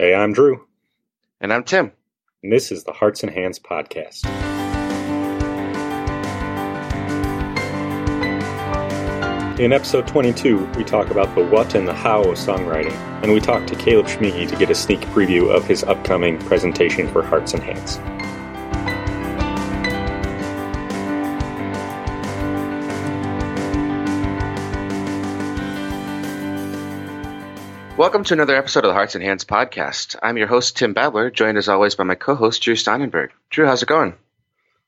Hey, I'm Drew. And I'm Tim. And this is the Hearts and Hands Podcast. In episode 22, we talk about the what and the how of songwriting, and we talk to Caleb Schmigi to get a sneak preview of his upcoming presentation for Hearts and Hands. Welcome to another episode of the Hearts and Hands podcast. I'm your host, Tim Babler, joined as always by my co host, Drew Steinenberg. Drew, how's it going?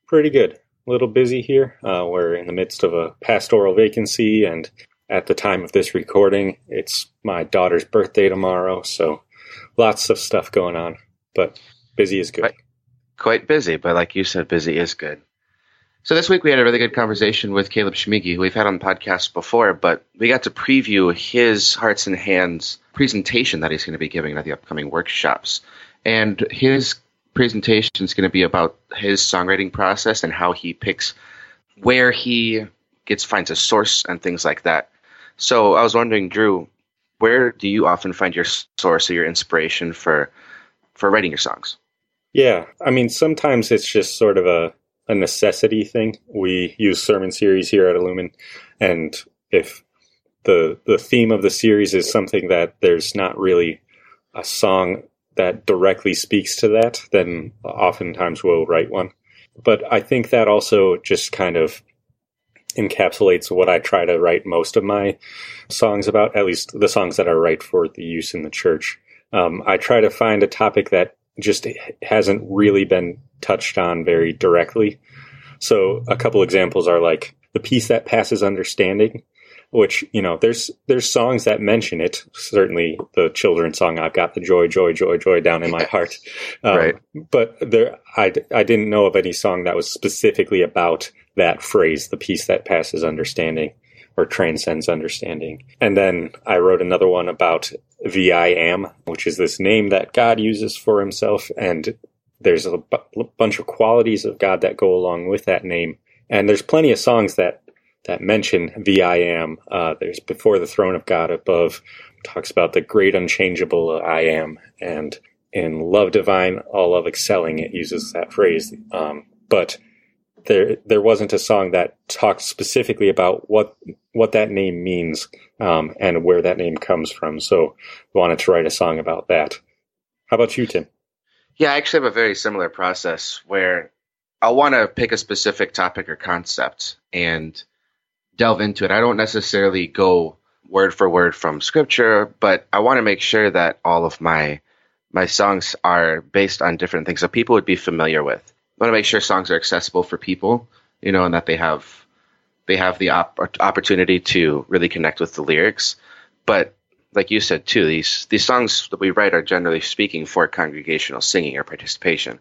Pretty good. A little busy here. Uh, we're in the midst of a pastoral vacancy, and at the time of this recording, it's my daughter's birthday tomorrow, so lots of stuff going on, but busy is good. Quite, quite busy, but like you said, busy is good. So this week we had a really good conversation with Caleb Schmigi, who we've had on the podcast before, but we got to preview his Hearts and Hands presentation that he's going to be giving at the upcoming workshops. And his presentation is going to be about his songwriting process and how he picks where he gets finds a source and things like that. So I was wondering, Drew, where do you often find your source or your inspiration for for writing your songs? Yeah, I mean sometimes it's just sort of a a necessity thing. We use sermon series here at Illumin, and if the the theme of the series is something that there's not really a song that directly speaks to that, then oftentimes we'll write one. But I think that also just kind of encapsulates what I try to write most of my songs about, at least the songs that I write for the use in the church. Um, I try to find a topic that just hasn't really been touched on very directly. So a couple examples are like the peace that passes understanding which you know there's there's songs that mention it. Certainly the children's song i've got the joy joy joy joy down in my heart. Um, right but there I, I didn't know of any song that was specifically about that phrase the peace that passes understanding or transcends understanding. And then i wrote another one about the i am which is this name that god uses for himself and there's a b- bunch of qualities of god that go along with that name and there's plenty of songs that that mention the I am. Uh, there's before the throne of God above talks about the great unchangeable I am, and in love divine, all love excelling, it uses that phrase. Um, but there there wasn't a song that talked specifically about what what that name means um, and where that name comes from. So wanted to write a song about that. How about you, Tim? Yeah, I actually have a very similar process where I want to pick a specific topic or concept and delve into it. I don't necessarily go word for word from scripture, but I want to make sure that all of my my songs are based on different things that people would be familiar with. I want to make sure songs are accessible for people, you know, and that they have they have the op- opportunity to really connect with the lyrics. But like you said too, these these songs that we write are generally speaking for congregational singing or participation.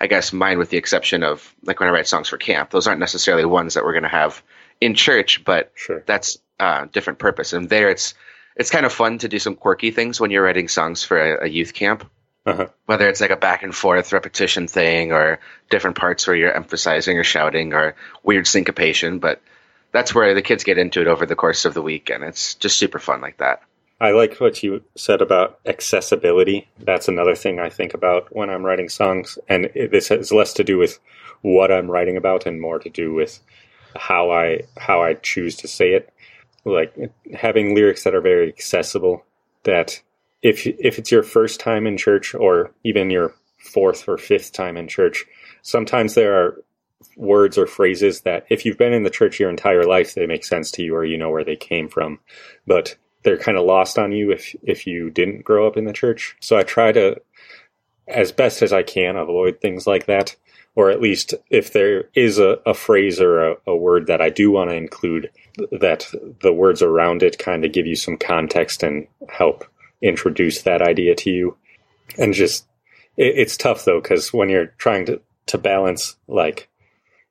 I guess mine, with the exception of like when I write songs for camp, those aren't necessarily ones that we're going to have in church, but sure. that's a uh, different purpose. And there, it's it's kind of fun to do some quirky things when you're writing songs for a, a youth camp. Uh-huh. Whether it's like a back and forth repetition thing, or different parts where you're emphasizing or shouting, or weird syncopation, but that's where the kids get into it over the course of the week, and it's just super fun like that. I like what you said about accessibility. That's another thing I think about when I'm writing songs, and this has less to do with what I'm writing about and more to do with how I how I choose to say it. Like having lyrics that are very accessible. That if if it's your first time in church or even your fourth or fifth time in church, sometimes there are words or phrases that if you've been in the church your entire life they make sense to you or you know where they came from. But they're kind of lost on you if if you didn't grow up in the church. So i try to as best as i can avoid things like that. Or at least if there is a, a phrase or a, a, word that I do want to include, that the words around it kind of give you some context and help introduce that idea to you. And just, it, it's tough though, because when you're trying to, to balance like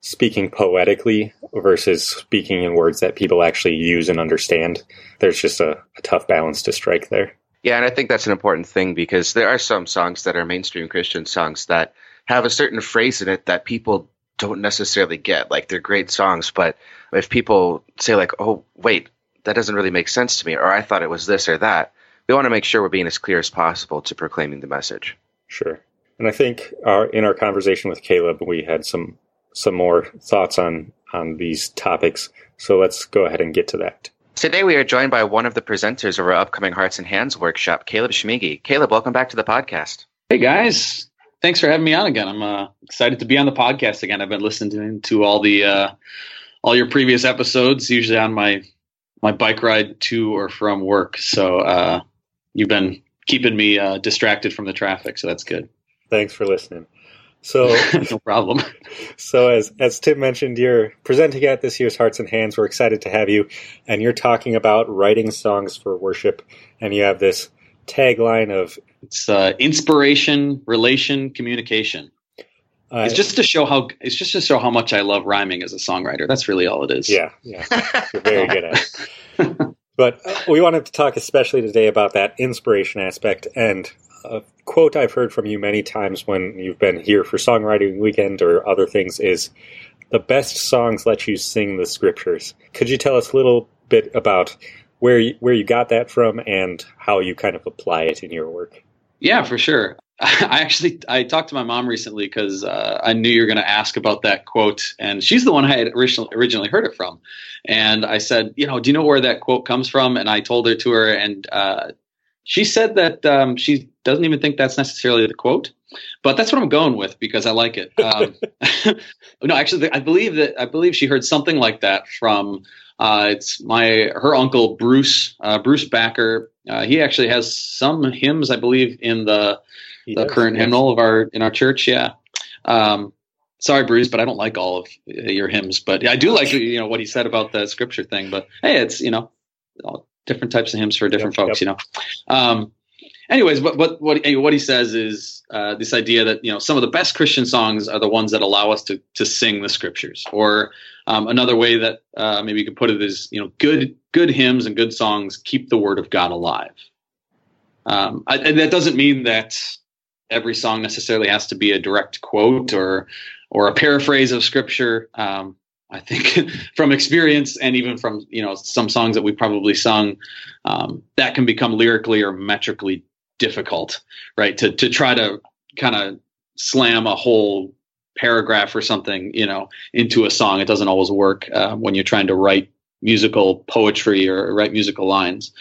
speaking poetically versus speaking in words that people actually use and understand, there's just a, a tough balance to strike there. Yeah, and I think that's an important thing because there are some songs that are mainstream Christian songs that have a certain phrase in it that people don't necessarily get. Like they're great songs, but if people say like, "Oh, wait, that doesn't really make sense to me," or "I thought it was this or that," we want to make sure we're being as clear as possible to proclaiming the message. Sure. And I think our, in our conversation with Caleb, we had some some more thoughts on on these topics. So let's go ahead and get to that. Today we are joined by one of the presenters of our upcoming Hearts and Hands workshop, Caleb Schmigi. Caleb, welcome back to the podcast. Hey guys, thanks for having me on again. I'm uh, excited to be on the podcast again. I've been listening to all the uh, all your previous episodes, usually on my my bike ride to or from work. So uh, you've been keeping me uh, distracted from the traffic, so that's good. Thanks for listening. So no problem. So as as Tim mentioned, you're presenting at this year's Hearts and Hands. We're excited to have you, and you're talking about writing songs for worship, and you have this tagline of it's uh, inspiration, relation, communication. Uh, it's just to show how it's just to show how much I love rhyming as a songwriter. That's really all it is. Yeah, yeah, you're very good at it. But we wanted to talk especially today about that inspiration aspect and a quote I've heard from you many times when you've been here for songwriting weekend or other things is the best songs let you sing the scriptures. Could you tell us a little bit about where you, where you got that from and how you kind of apply it in your work? Yeah, for sure. I actually I talked to my mom recently because uh, I knew you were going to ask about that quote, and she's the one I had originally originally heard it from. And I said, you know, do you know where that quote comes from? And I told her to her, and uh, she said that um, she doesn't even think that's necessarily the quote, but that's what I'm going with because I like it. Um, no, actually, I believe that I believe she heard something like that from uh, it's my her uncle Bruce uh, Bruce Backer. Uh, he actually has some hymns, I believe, in the the current hymnal of our in our church. Yeah. Um, sorry, Bruce, but I don't like all of your hymns. But I do like you know what he said about the scripture thing. But hey, it's you know different types of hymns for different yep, folks. Yep. You know. Um, anyways, what what what what he says is uh, this idea that you know some of the best Christian songs are the ones that allow us to to sing the scriptures. Or um, another way that uh, maybe you could put it is you know good good hymns and good songs keep the word of God alive. Um, I, and that doesn't mean that every song necessarily has to be a direct quote or or a paraphrase of scripture. Um, I think from experience and even from you know some songs that we probably sung, um, that can become lyrically or metrically difficult, right? To to try to kind of slam a whole paragraph or something, you know, into a song. It doesn't always work uh, when you're trying to write musical poetry or write musical lines.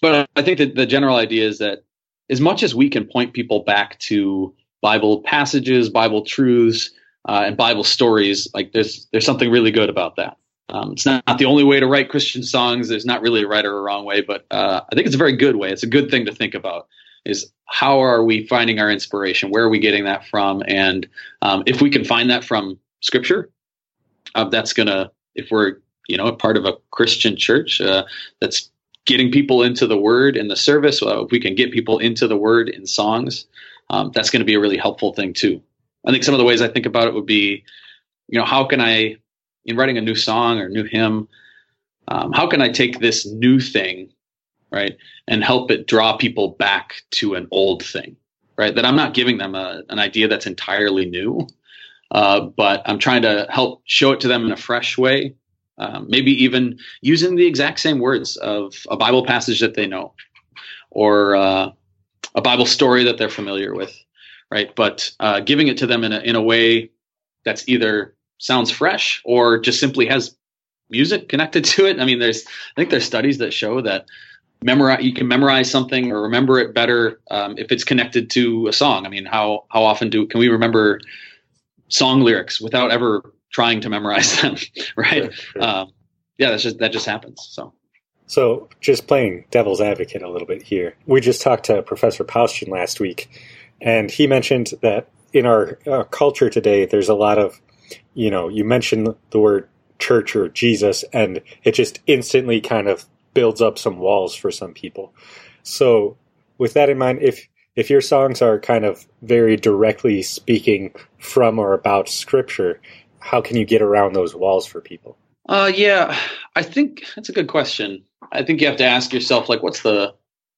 But I think that the general idea is that as much as we can point people back to Bible passages, Bible truths, uh, and Bible stories, like there's there's something really good about that. Um, it's not, not, the only way to write Christian songs. There's not really a right or a wrong way, but uh, I think it's a very good way. It's a good thing to think about. Is how are we finding our inspiration? Where are we getting that from? And um, if we can find that from Scripture, uh, that's gonna. If we're you know a part of a Christian church uh, that's getting people into the Word in the service, if we can get people into the Word in songs, um, that's going to be a really helpful thing too. I think some of the ways I think about it would be, you know, how can I, in writing a new song or new hymn, um, how can I take this new thing, right, and help it draw people back to an old thing, right? That I'm not giving them a, an idea that's entirely new, uh, but I'm trying to help show it to them in a fresh way. Um, maybe even using the exact same words of a Bible passage that they know, or uh, a Bible story that they're familiar with right? But uh, giving it to them in a in a way that's either sounds fresh or just simply has music connected to it. I mean, there's I think there's studies that show that memorize you can memorize something or remember it better um, if it's connected to a song. I mean, how how often do can we remember song lyrics without ever trying to memorize them, right? Sure, sure. Um, yeah, that's just that just happens. So. So, just playing devil's advocate a little bit here. We just talked to Professor Paustian last week, and he mentioned that in our uh, culture today, there's a lot of, you know, you mention the word church or Jesus, and it just instantly kind of builds up some walls for some people. So, with that in mind, if if your songs are kind of very directly speaking from or about Scripture, how can you get around those walls for people? Uh, yeah, I think that's a good question. I think you have to ask yourself, like, what's the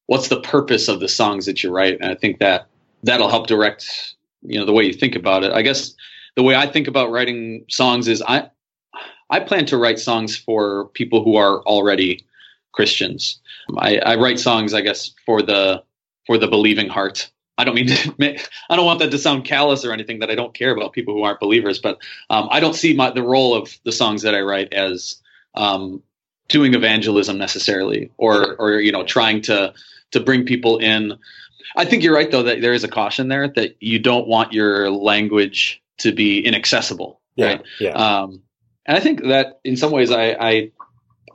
what's the purpose of the songs that you write? And I think that that'll help direct you know the way you think about it. I guess the way I think about writing songs is I I plan to write songs for people who are already Christians. I, I write songs, I guess, for the for the believing heart. I don't mean to make, I don't want that to sound callous or anything that I don't care about people who aren't believers, but um, I don't see my, the role of the songs that I write as um, doing evangelism necessarily, or or you know trying to to bring people in. I think you're right though that there is a caution there that you don't want your language to be inaccessible. Yeah, right? yeah. Um, and I think that in some ways I, I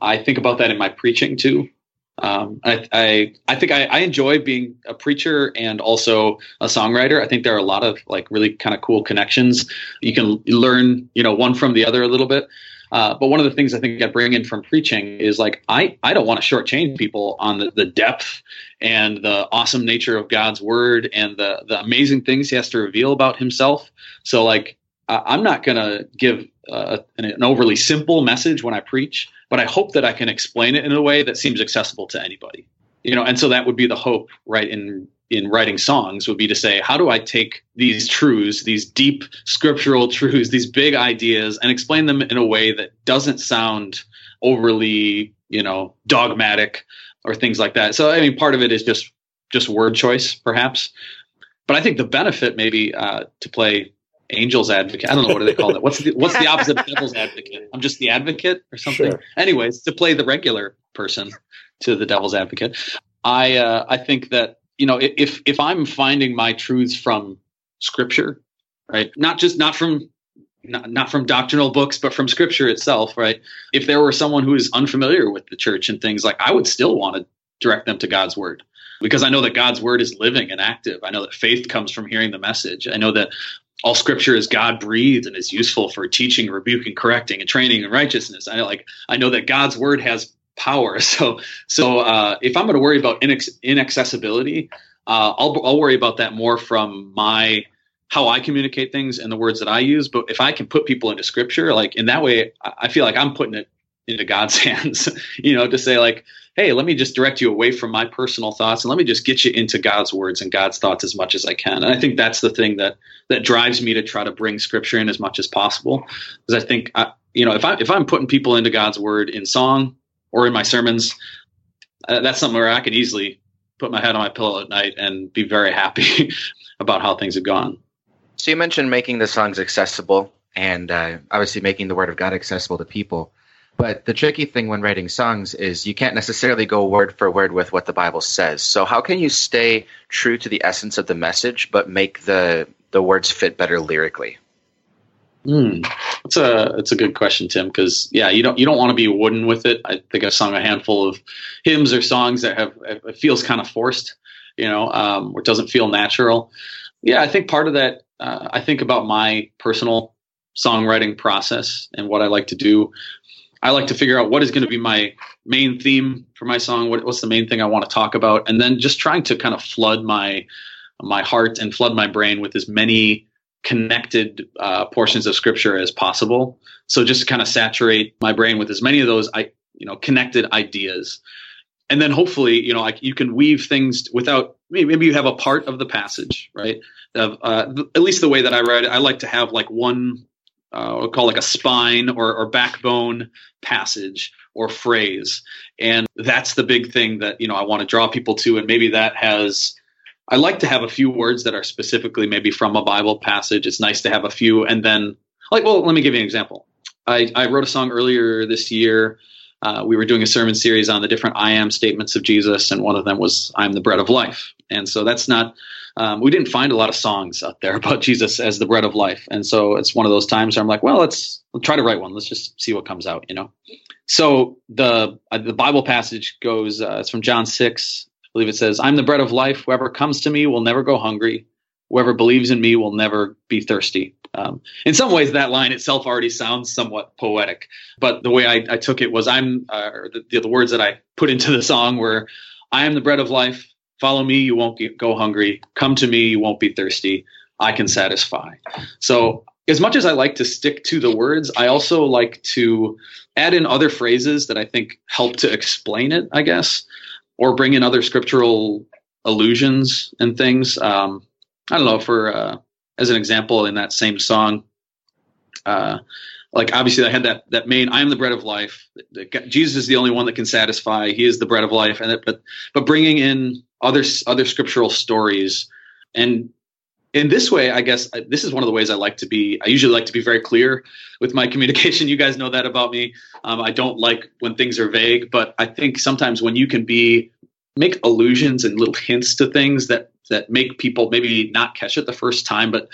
I think about that in my preaching too. Um, I, I, I think I, I enjoy being a preacher and also a songwriter. I think there are a lot of like really kind of cool connections. You can learn, you know, one from the other a little bit. Uh, but one of the things I think I bring in from preaching is like I, I don't want to shortchange people on the, the depth and the awesome nature of God's word and the the amazing things He has to reveal about Himself. So like I'm not to give uh, an, an, overly simple message when I preach, but I hope that I can explain it in a way that seems accessible to anybody. You know, and so that would be the hope, right? In in writing songs would be to say, how do I take these truths, these deep scriptural truths, these big ideas, and explain them in a way that doesn't sound overly, you know, dogmatic or things like that. So I mean, part of it is just just word choice, perhaps. But I think the benefit, maybe, uh, to play angel's advocate. I don't know what do they call that. What's the what's the opposite of devil's advocate? I'm just the advocate or something. Sure. Anyways, to play the regular person to the devil's advocate, I uh, I think that you know if if I'm finding my truths from scripture, right? Not just not from not, not from doctrinal books, but from scripture itself, right? If there were someone who is unfamiliar with the church and things like, I would still want to direct them to God's word because I know that God's word is living and active. I know that faith comes from hearing the message. I know that all scripture is God breathed and is useful for teaching, rebuking, correcting, and training in righteousness. I like I know that God's word has power. So so uh, if I'm going to worry about inex- inaccessibility, uh, I'll I'll worry about that more from my how I communicate things and the words that I use. But if I can put people into scripture, like in that way, I feel like I'm putting it into God's hands, you know, to say like, hey, let me just direct you away from my personal thoughts and let me just get you into God's words and God's thoughts as much as I can. And I think that's the thing that that drives me to try to bring scripture in as much as possible. Because I think I, you know, if I if I'm putting people into God's word in song or in my sermons, uh, that's something where I can easily put my head on my pillow at night and be very happy about how things have gone. So you mentioned making the songs accessible and uh, obviously making the word of God accessible to people. But the tricky thing when writing songs is you can't necessarily go word for word with what the Bible says. So how can you stay true to the essence of the message but make the the words fit better lyrically? Hmm, that's a that's a good question, Tim. Because yeah, you don't you don't want to be wooden with it. I think I've sung a handful of hymns or songs that have it feels kind of forced, you know, um, or doesn't feel natural. Yeah, I think part of that. Uh, I think about my personal songwriting process and what I like to do. I like to figure out what is going to be my main theme for my song. What, what's the main thing I want to talk about, and then just trying to kind of flood my my heart and flood my brain with as many connected uh, portions of scripture as possible. So just to kind of saturate my brain with as many of those, I you know, connected ideas, and then hopefully, you know, you can weave things without maybe you have a part of the passage, right? Of, uh, at least the way that I write it, I like to have like one uh, we'll call like a spine or, or backbone passage or phrase. And that's the big thing that, you know, I want to draw people to. And maybe that has, I like to have a few words that are specifically maybe from a Bible passage. It's nice to have a few. And then, like, well, let me give you an example. I, I wrote a song earlier this year. Uh, we were doing a sermon series on the different I am statements of Jesus, and one of them was, I'm the bread of life. And so that's not um, we didn't find a lot of songs out there about Jesus as the bread of life, and so it's one of those times where I'm like, well, let's, let's try to write one. Let's just see what comes out, you know. So the uh, the Bible passage goes. Uh, it's from John six. I believe it says, "I'm the bread of life. Whoever comes to me will never go hungry. Whoever believes in me will never be thirsty." Um, in some ways, that line itself already sounds somewhat poetic, but the way I, I took it was, "I'm," uh, the, the words that I put into the song were, "I am the bread of life. Follow me, you won't get, go hungry. Come to me, you won't be thirsty. I can satisfy. So, as much as I like to stick to the words, I also like to add in other phrases that I think help to explain it, I guess, or bring in other scriptural allusions and things. Um, I don't know, for uh, as an example, in that same song, uh, like obviously I had that that main I am the bread of life. Jesus is the only one that can satisfy. He is the bread of life, and it, but but bringing in other other scriptural stories and in this way, I guess this is one of the ways I like to be. I usually like to be very clear with my communication. You guys know that about me. Um, I don't like when things are vague, but I think sometimes when you can be make allusions and little hints to things that that make people maybe not catch it the first time, but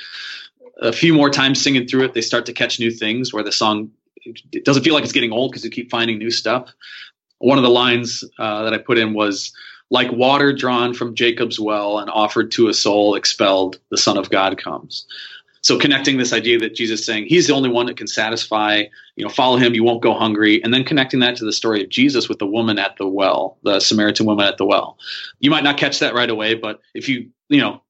a few more times singing through it, they start to catch new things where the song it doesn't feel like it's getting old because you keep finding new stuff. One of the lines uh, that I put in was like water drawn from Jacob's well and offered to a soul expelled, the Son of God comes. So connecting this idea that Jesus is saying he's the only one that can satisfy, you know, follow him, you won't go hungry, and then connecting that to the story of Jesus with the woman at the well, the Samaritan woman at the well. You might not catch that right away, but if you, you know,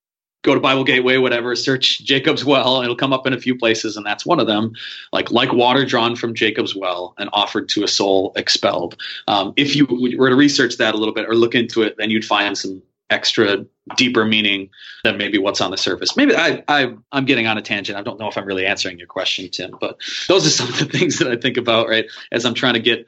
go to Bible Gateway, whatever, search Jacob's well. It'll come up in a few places, and that's one of them. Like like water drawn from Jacob's well and offered to a soul expelled. Um, if you were to research that a little bit or look into it, then you'd find some extra deeper meaning than maybe what's on the surface. Maybe I, I I'm getting on a tangent. I don't know if I'm really answering your question, Tim, but those are some of the things that I think about right as I'm trying to get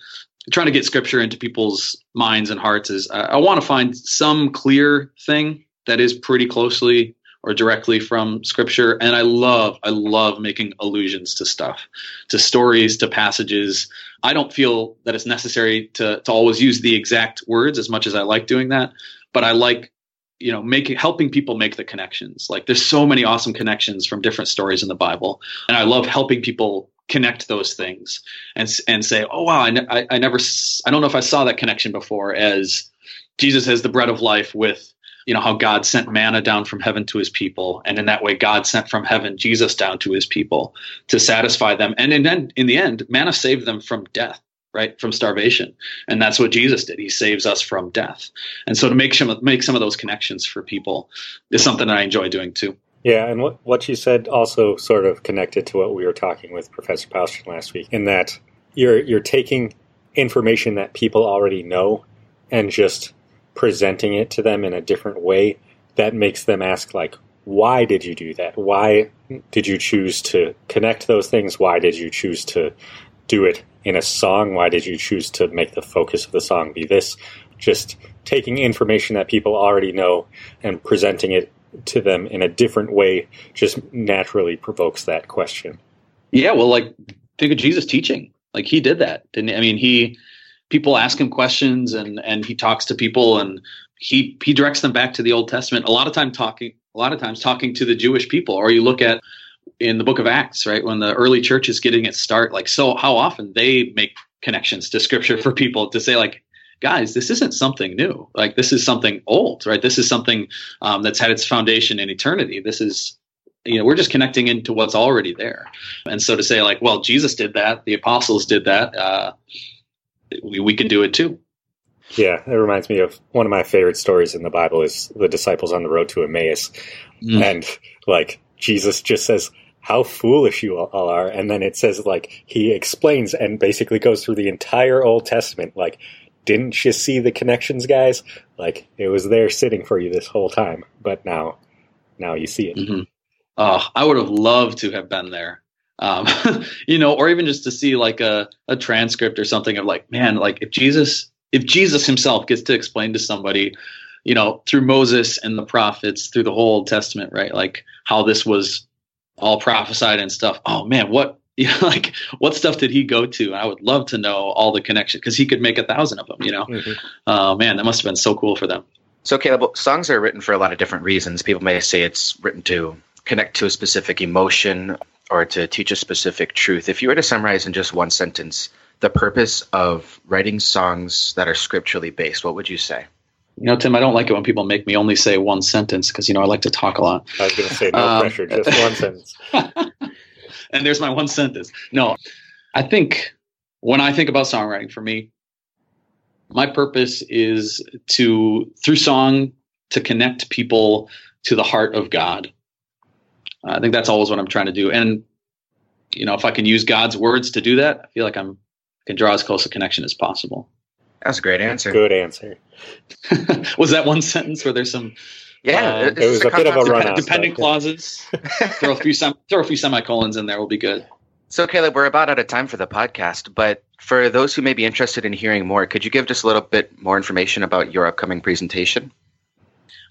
trying to get scripture into people's minds and hearts. Is I, I want to find some clear thing that is pretty closely or directly from scripture. And i love i love making allusions to stuff to stories to passages. I don't feel that it's necessary to, to always use the exact words as much as i like doing that but i like you know making helping people make the connections. Like there's so many awesome connections from different stories in the bible and i love helping people connect those things and and say oh wow I, I, I never i don't know if i saw that connection before as jesus as the bread of life with you know how God sent manna down from heaven to his people and in that way God sent from heaven Jesus down to his people to satisfy them. And in, in the end manna saved them from death right? From starvation. And that's what Jesus did. He saves us from death. And so to make some make some of those connections for people is something that I enjoy doing too. Yeah, and what what you said also sort of connected to what we were talking with Professor Paustian last week, in that you're you're taking information that people already know and just presenting it to them in a different way that makes them ask like why did you do that? Why did you choose to connect those things? Why did you choose to do it in a song? Why did you choose to make the focus of the song be this? Just taking information that people already know and presenting it to them in a different way just naturally provokes that question. Yeah well like think of jesus teaching. Like he did that didn't he? i mean he people ask him questions and and he talks to people and he he directs them back to the Old Testament. A lot of time talking a lot of times talking to the Jewish people. Or you look at in the book of Acts, right, when the early church is getting its start, like so how often they make connections to scripture for people to say like guys this isn't something new. Like this is something old right? This is something um, that's had its foundation in eternity. This is you know we're just connecting into what's already there. And so to say like well jesus did that. The apostles did that. Uh, we, we can do it too. Yeah, it reminds me of one of my favorite stories in the Bible is the disciples on the road to Emmaus. Mm. And like Jesus just says, how foolish you all are. And then it says like he explains and basically goes through the entire Old Testament. Like, didn't you see the connections, guys? Like it was there sitting for you this whole time, but now, now you see it. Mm-hmm. Oh, I would have loved to have been there um, you know, or even just to see like a, a transcript or something of like, man, like if Jesus, if Jesus himself gets to explain to somebody, you know, through Moses and the prophets, through the whole Old Testament, right? Like how this was all prophesied and stuff. Oh man, what, you know, like what stuff did he go to? I would love to know all the connections because he could make a thousand of them, you know? Mm-hmm. Oh man, that must have been so cool for them. So Caleb, songs are written for a lot of different reasons. People may say it's written to connect to a specific emotion or to teach a specific truth. If you were to summarize in just one sentence the purpose of writing songs that are scripturally based, what would you say? You know, Tim, I don't like it when people make me only say one sentence because, you know, I like to talk a lot. I was going to say, no um, pressure, just one sentence. and there's my one sentence. No, I think when I think about songwriting for me, my purpose is to, through song, to connect people to the heart of God I think that's always what I'm trying to do. And you know, if I can use God's words to do that, I feel like I'm can draw as close a connection as possible. That's a great answer. Good answer. was that one sentence where there's some? Yeah, uh, it was a bit of a run. Dependent clauses. throw a few sem- throw a few semicolons in there will be good. So, Caleb, we're about out of time for the podcast, but for those who may be interested in hearing more, could you give just a little bit more information about your upcoming presentation?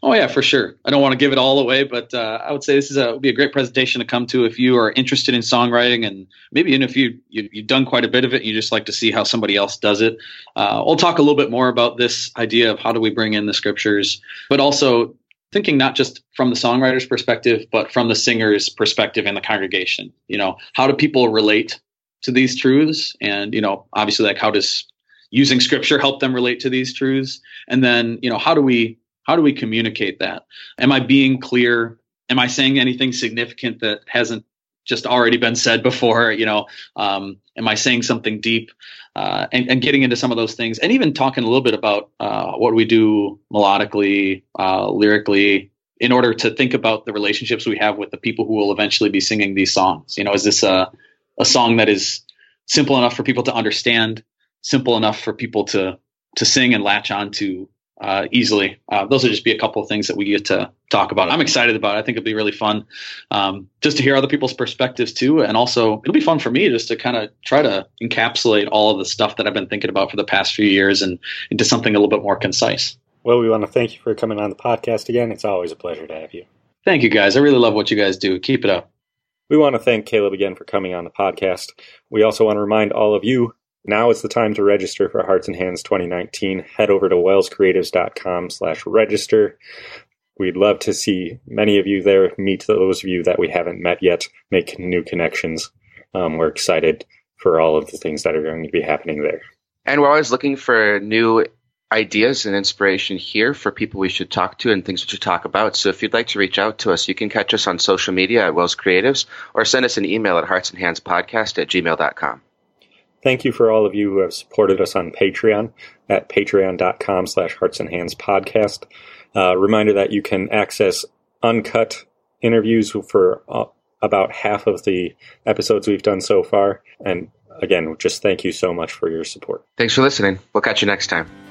Oh yeah, for sure. I don't want to give it all away, but uh, I would say this is a be a great presentation to come to if you are interested in songwriting, and maybe even if you, you have done quite a bit of it, and you just like to see how somebody else does it. Uh, we'll talk a little bit more about this idea of how do we bring in the scriptures, but also thinking not just from the songwriter's perspective, but from the singer's perspective in the congregation. You know, how do people relate to these truths, and you know, obviously, like how does using scripture help them relate to these truths, and then you know, how do we how do we communicate that? Am I being clear? Am I saying anything significant that hasn't just already been said before? You know, um, am I saying something deep? Uh, and, and, getting into some of those things, and even talking a little bit about uh, what we do melodically, uh, lyrically, in order to think about the relationships we have with the people who will eventually be singing these songs. You know, is this a a song that is simple enough for people to understand, simple enough for people to to sing and latch on to uh, easily. Uh, those will just be a couple of things that we get to talk about. I'm excited about. It. I think it'll be really fun um, just to hear other people's perspectives too, and also it'll be fun for me just to kind of try to encapsulate all of the stuff that I've been thinking about for the past few years and into something a little bit more concise. Well, we want to thank you for coming on the podcast again. It's always a pleasure to have you. Thank you, guys. I really love what you guys do. Keep it up. We want to thank Caleb again for coming on the podcast. We also want to remind all of you now is the time to register for Hearts and Hands 2019. Head over to welscreatives.com slash register. We'd love to see many of you there, meet those of you that we haven't met yet, make new connections. Um, we're excited for all of the things that are going to be happening there. And we're always looking for new ideas and inspiration here for people we should talk to and things we should talk about. So if you'd like to reach out to us, you can catch us on social media at WELS Creatives or send us an email at heartsandhandspodcast at gmail.com. Thank you for all of you who have supported us on Patreon at patreon.com slash hearts and hands podcast. Uh, reminder that you can access uncut interviews for uh, about half of the episodes we've done so far. And again, just thank you so much for your support. Thanks for listening. We'll catch you next time.